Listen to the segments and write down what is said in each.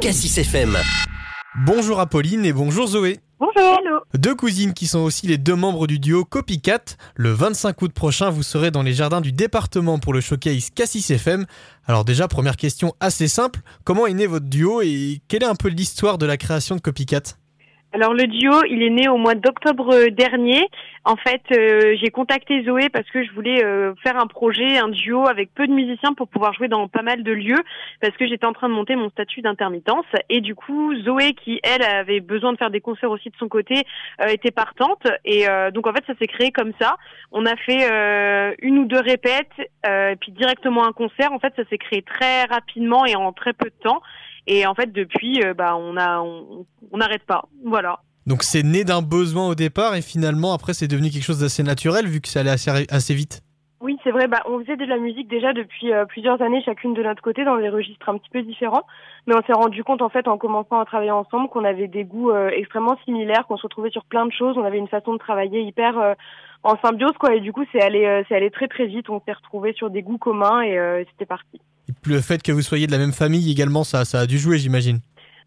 Cassis FM. Bonjour Apolline et bonjour Zoé. Bonjour. Deux cousines qui sont aussi les deux membres du duo Copycat. Le 25 août prochain, vous serez dans les jardins du département pour le showcase Cassis FM. Alors déjà, première question assez simple, comment est né votre duo et quelle est un peu l'histoire de la création de Copycat? Alors le duo, il est né au mois d'octobre dernier. En fait, euh, j'ai contacté Zoé parce que je voulais euh, faire un projet, un duo avec peu de musiciens pour pouvoir jouer dans pas mal de lieux parce que j'étais en train de monter mon statut d'intermittence et du coup Zoé qui elle avait besoin de faire des concerts aussi de son côté euh, était partante et donc en fait ça s'est créé comme ça. On a fait une ou deux répètes et puis directement un concert. En fait ça s'est créé très rapidement et en très peu de temps. Et en fait, depuis, euh, bah, on n'arrête pas. Voilà. Donc c'est né d'un besoin au départ et finalement après c'est devenu quelque chose d'assez naturel vu que ça allait assez vite. Oui, c'est vrai. Bah, on faisait de la musique déjà depuis euh, plusieurs années, chacune de notre côté, dans des registres un petit peu différents. Mais on s'est rendu compte, en fait, en commençant à travailler ensemble, qu'on avait des goûts euh, extrêmement similaires, qu'on se retrouvait sur plein de choses. On avait une façon de travailler hyper en symbiose, quoi. Et du coup, c'est allé, c'est allé très très vite. On s'est retrouvés sur des goûts communs et c'était parti. Et le fait que vous soyez de la même famille également, ça, ça a dû jouer, j'imagine.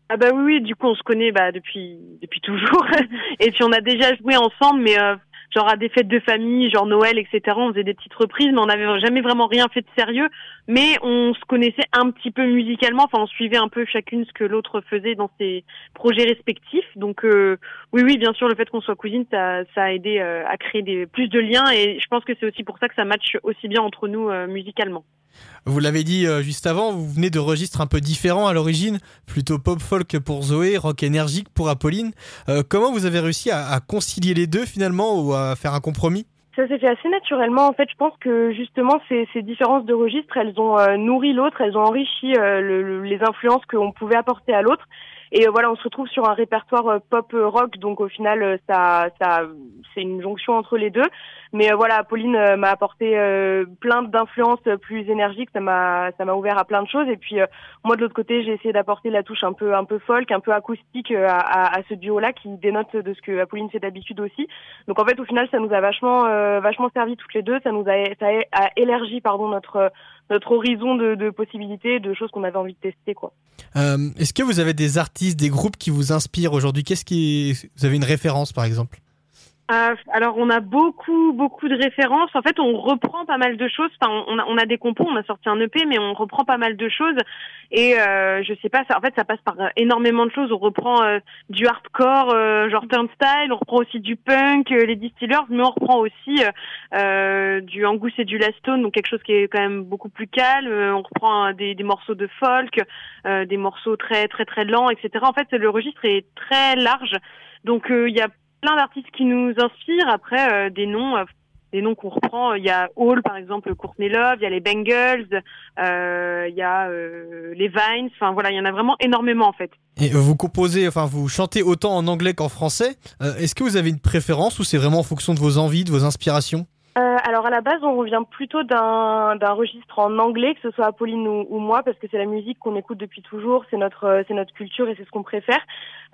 Ah bah oui, oui, du coup on se connaît bah, depuis depuis toujours. et puis on a déjà joué ensemble, mais euh, genre à des fêtes de famille, genre Noël, etc. On faisait des petites reprises, mais on n'avait jamais vraiment rien fait de sérieux. Mais on se connaissait un petit peu musicalement. Enfin, on suivait un peu chacune ce que l'autre faisait dans ses projets respectifs. Donc euh, oui, oui, bien sûr, le fait qu'on soit cousine, ça, ça a aidé euh, à créer des, plus de liens. Et je pense que c'est aussi pour ça que ça matche aussi bien entre nous musicalement. Vous l'avez dit euh, juste avant, vous venez de registres un peu différents à l'origine, plutôt pop folk pour Zoé, rock énergique pour Apolline. Euh, comment vous avez réussi à, concilier les deux finalement ou à faire un compromis? Ça s'est fait assez naturellement. En fait, je pense que justement ces, différences de registres, elles ont euh, nourri l'autre, elles ont enrichi les influences qu'on pouvait apporter à l'autre. Et euh, voilà, on se retrouve sur un répertoire euh, pop euh, rock, donc au final, ça, ça, c'est une jonction entre les deux. Mais voilà, Pauline m'a apporté plein d'influences plus énergiques, ça m'a, ça m'a ouvert à plein de choses. Et puis moi de l'autre côté, j'ai essayé d'apporter la touche un peu, un peu folk, un peu acoustique à, à, à ce duo-là qui dénote de ce que Pauline fait d'habitude aussi. Donc en fait, au final, ça nous a vachement, vachement servi toutes les deux. Ça nous a, ça a élargi, pardon, notre notre horizon de, possibilités, de choses qu'on avait envie de tester. quoi. Est-ce que vous avez des artistes, des groupes qui vous inspirent aujourd'hui Qu'est-ce qui, vous avez une référence par exemple? Euh, alors on a beaucoup beaucoup de références. En fait, on reprend pas mal de choses. Enfin, on a, on a des compos, on a sorti un EP, mais on reprend pas mal de choses. Et euh, je sais pas, ça, en fait, ça passe par énormément de choses. On reprend euh, du hardcore, euh, genre Turnstile, on reprend aussi du punk, les Distillers, mais on reprend aussi du Angus et du Lastone, donc quelque chose qui est quand même beaucoup plus calme. on reprend des, des morceaux de folk, des morceaux très très très lents, etc. En fait, le registre est très large. Donc il y a plein d'artistes qui nous inspirent. Après, euh, des noms, euh, des noms qu'on reprend. Il y a Hall, par exemple, Courtney Love. Il y a les Bengals. Euh, il y a les Vines. Enfin voilà, il y en a vraiment énormément en fait. Et vous composez, enfin vous chantez autant en anglais qu'en français. Est-ce que vous avez une préférence ou c'est vraiment en fonction de vos envies, de vos inspirations? Euh, alors à la base, on revient plutôt d'un registre en anglais, que ce soit Apolline ou, ou moi, parce que c'est la musique qu'on écoute depuis toujours, c'est notre c'est notre culture et c'est ce qu'on préfère.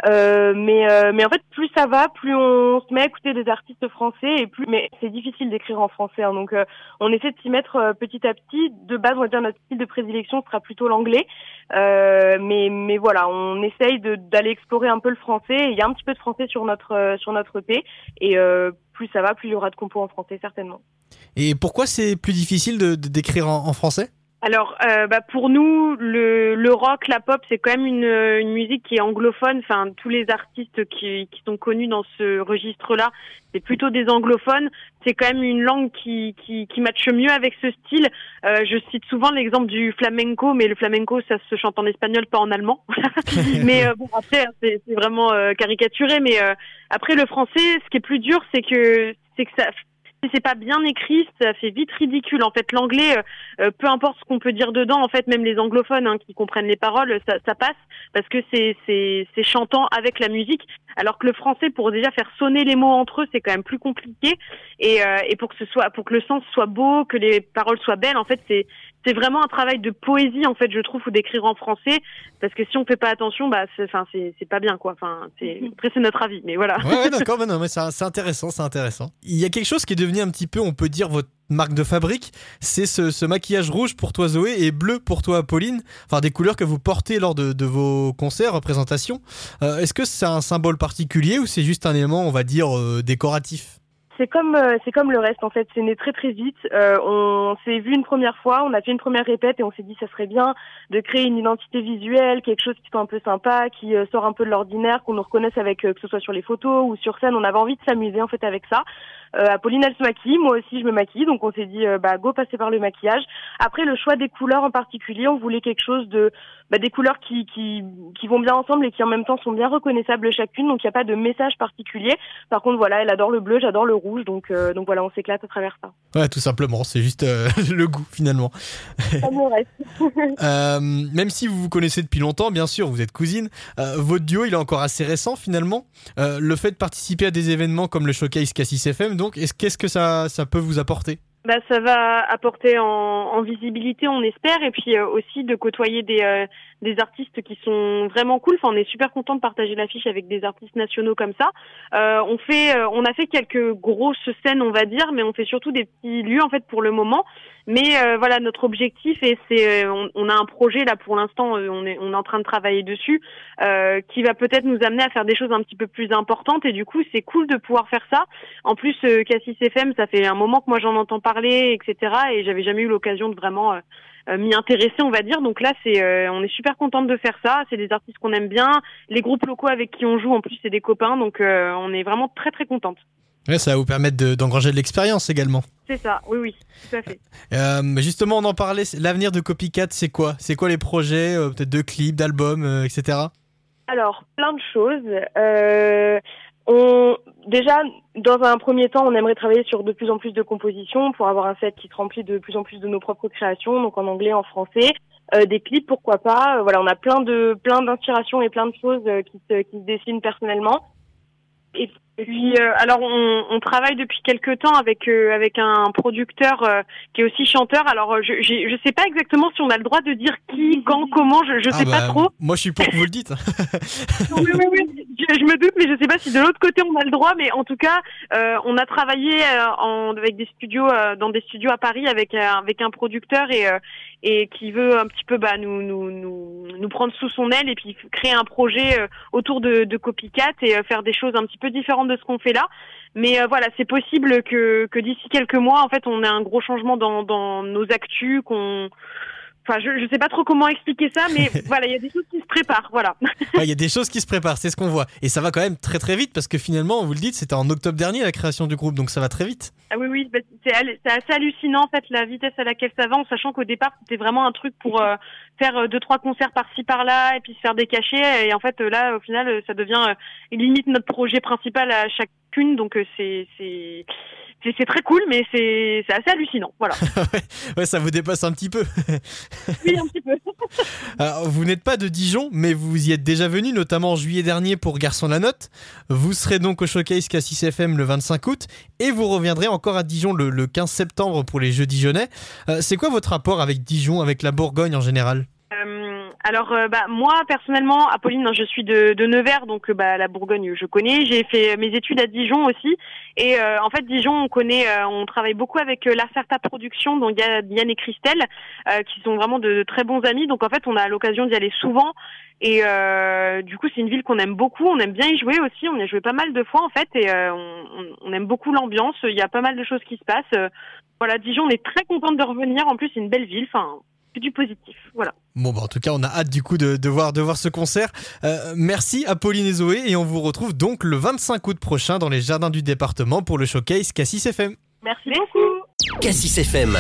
Euh, mais euh, mais en fait, plus ça va, plus on se met à écouter des artistes français et plus. Mais c'est difficile d'écrire en français, hein, donc euh, on essaie de s'y mettre euh, petit à petit. De base, on va dire notre style de prédilection sera plutôt l'anglais, mais mais voilà, on essaye d'aller explorer un peu le français. Il y a un petit peu de français sur notre sur notre EP et plus ça va, plus il y aura de compos en français certainement. Et pourquoi c'est plus difficile de d'écrire en, français? Alors, euh, bah pour nous, le, le rock, la pop, c'est quand même une, une, musique qui est anglophone. Enfin, tous les artistes qui, qui sont connus dans ce registre-là, c'est plutôt des anglophones. C'est quand même une langue qui, qui, qui matche mieux avec ce style. Euh, je cite souvent l'exemple du flamenco, mais le flamenco, ça se chante en espagnol, pas en allemand. mais euh, bon, après, c'est vraiment euh, caricaturé. Mais euh, après, le français, ce qui est plus dur, c'est que c'est que ça si c'est pas bien écrit, ça fait vite ridicule. En fait, l'anglais, euh, peu importe ce qu'on peut dire dedans, en fait, même les anglophones hein, qui comprennent les paroles, ça, ça passe parce que c'est c'est chantant avec la musique. Alors que le français, pour déjà faire sonner les mots entre eux, c'est quand même plus compliqué. Et, euh, et pour que ce soit, pour que le sens soit beau, que les paroles soient belles, en fait, c'est c'est vraiment un travail de poésie en fait, je trouve, ou d'écrire en français, parce que si on fait pas attention, bah, c'est, enfin, c'est, c'est pas bien quoi. Enfin, c'est, après c'est notre avis, mais voilà. Ouais, ouais d'accord, mais non, mais c'est, c'est intéressant, c'est intéressant. Il y a quelque chose qui est devenu un petit peu, on peut dire votre marque de fabrique, c'est ce, ce, maquillage rouge pour toi Zoé et bleu pour toi Pauline, enfin des couleurs que vous portez lors de, de vos concerts, représentations. Euh, est-ce que c'est un symbole particulier ou c'est juste un élément, on va dire, euh, décoratif? C'est comme euh, c'est comme le reste en fait, c'est né très très vite. Euh, on s'est vu une première fois, on a fait une première répète et on s'est dit ça serait bien de créer une identité visuelle, quelque chose qui soit un peu sympa, qui euh, sort un peu de l'ordinaire, qu'on nous reconnaisse avec que ce soit sur les photos ou sur scène. On avait envie de s'amuser en fait avec ça. Apolline elle se maquille, moi aussi je me maquille, donc on s'est dit bah go passer par le maquillage. Après le choix des couleurs en particulier, on voulait quelque chose de bah, des couleurs qui, qui qui vont bien ensemble et qui en même temps sont bien reconnaissables chacune, donc il n'y a pas de message particulier. Par contre voilà, elle adore le bleu, j'adore le rouge, donc, euh, donc voilà, on s'éclate à travers ça. Ouais, tout simplement, c'est juste euh, le goût finalement. euh, même si vous vous connaissez depuis longtemps, bien sûr, vous êtes cousine, euh, votre duo il est encore assez récent finalement. le fait de participer à des événements comme le showcase Cassis FM, donc, qu'est-ce que ça, peut vous apporter? Bah, ça va apporter en, en, visibilité, on espère, et puis euh, aussi de côtoyer des, euh, des artistes qui sont vraiment cool. Enfin, on est super content de partager l'affiche avec des artistes nationaux comme ça. Euh, on fait, on a fait quelques grosses scènes, on va dire, mais on fait surtout des petits lieux en fait pour le moment. Mais voilà, notre objectif et c'est, on, on, a un projet là pour l'instant, on est, on est en train de travailler dessus, qui va peut-être nous amener à faire des choses un petit peu plus importantes. Et du coup, c'est cool de pouvoir faire ça. En plus, Cassis FM, ça fait un moment que moi j'en entends parler etc. Et j'avais jamais eu l'occasion de vraiment euh, euh, m'y intéresser, on va dire. Donc là, c'est, euh, on est super contente de faire ça. C'est des artistes qu'on aime bien. Les groupes locaux avec qui on joue, en plus, c'est des copains. Donc on est vraiment très très contente. Ouais, ça va vous permettre d'engranger de, l'expérience également. C'est ça, oui, oui, tout à fait. justement, on en parlait, l'avenir de Copycat, c'est quoi? C'est quoi les projets, peut-être de clips, d'albums, etc. Alors, plein de choses. On, déjà, dans un premier temps, on aimerait travailler sur de plus en plus de compositions pour avoir un set qui se remplit de plus en plus de nos propres créations, donc en anglais, en français. Euh, des clips, pourquoi pas. Euh, voilà, on a plein de plein d'inspirations et plein de choses euh, qui se qui se dessinent personnellement. Puis, euh, alors, on, on, travaille depuis quelques temps avec euh, avec un producteur euh, qui est aussi chanteur. Alors, je je sais pas exactement si on a le droit de dire qui, quand, comment. Je je ah sais pas bah, trop. Moi, je suis pour que vous le dites. oui, oui, oui. Je, je, me doute, mais je sais pas si de l'autre côté on a le droit. Mais en tout cas, on a travaillé en, avec des studios dans des studios à Paris avec avec un producteur et et qui veut un petit peu bah, nous, nous nous nous prendre sous son aile et puis créer un projet autour de, de Copycat et faire des choses un petit peu différentes de ce qu'on fait là. Mais euh, voilà, c'est possible que, que d'ici quelques mois, en fait, on ait un gros changement dans, dans nos actus, qu'on Enfin, je ne sais pas trop comment expliquer ça, mais voilà, il y a des choses qui se préparent, voilà. Il y a des choses qui se préparent, c'est ce qu'on voit. Et ça va quand même très très vite, parce que finalement, vous le dites, c'était en octobre dernier la création du groupe, donc ça va très vite. Ah oui, oui, bah, c'est assez hallucinant, en fait, la vitesse à laquelle ça va, en sachant qu'au départ, c'était vraiment un truc pour euh, faire euh, deux, trois concerts par-ci, par-là, et puis se faire des cachets. Et en fait, là, au final, ça devient limite notre projet principal à chacune, donc c'est c'est très cool, mais c'est assez hallucinant. Voilà. ouais, ça vous dépasse un petit peu. oui, un petit peu. Alors, vous n'êtes pas de Dijon, mais vous y êtes déjà venu, notamment en juillet dernier pour Garçon la Note. Vous serez donc au showcase Cassis FM le 25 août et vous reviendrez encore à Dijon le, 15 septembre pour les Jeux Dijonnais. Euh, c'est quoi votre rapport avec Dijon, avec la Bourgogne en général? Alors euh, bah moi personnellement, Apolline, je suis de, Nevers, donc euh, bah la Bourgogne je connais. J'ai fait mes études à Dijon aussi, et euh, en fait Dijon on connaît, on travaille beaucoup avec la Certa Production, donc Yann et Christelle, qui sont vraiment de, très bons amis. Donc en fait on a l'occasion d'y aller souvent, et du coup c'est une ville qu'on aime beaucoup. On aime bien y jouer aussi. On y a joué pas mal de fois en fait, et on, on, aime beaucoup l'ambiance. Il y a pas mal de choses qui se passent. voilà, Dijon, on est très contente de revenir. En plus c'est une belle ville. Enfin du positif. Voilà. Bon, bah, en tout cas, on a hâte du coup de, de voir, de voir ce concert. Euh, merci à Pauline et Zoé et on vous retrouve donc le 25 août prochain dans les jardins du département pour le showcase Cassis FM. Merci beaucoup. Cassis FM.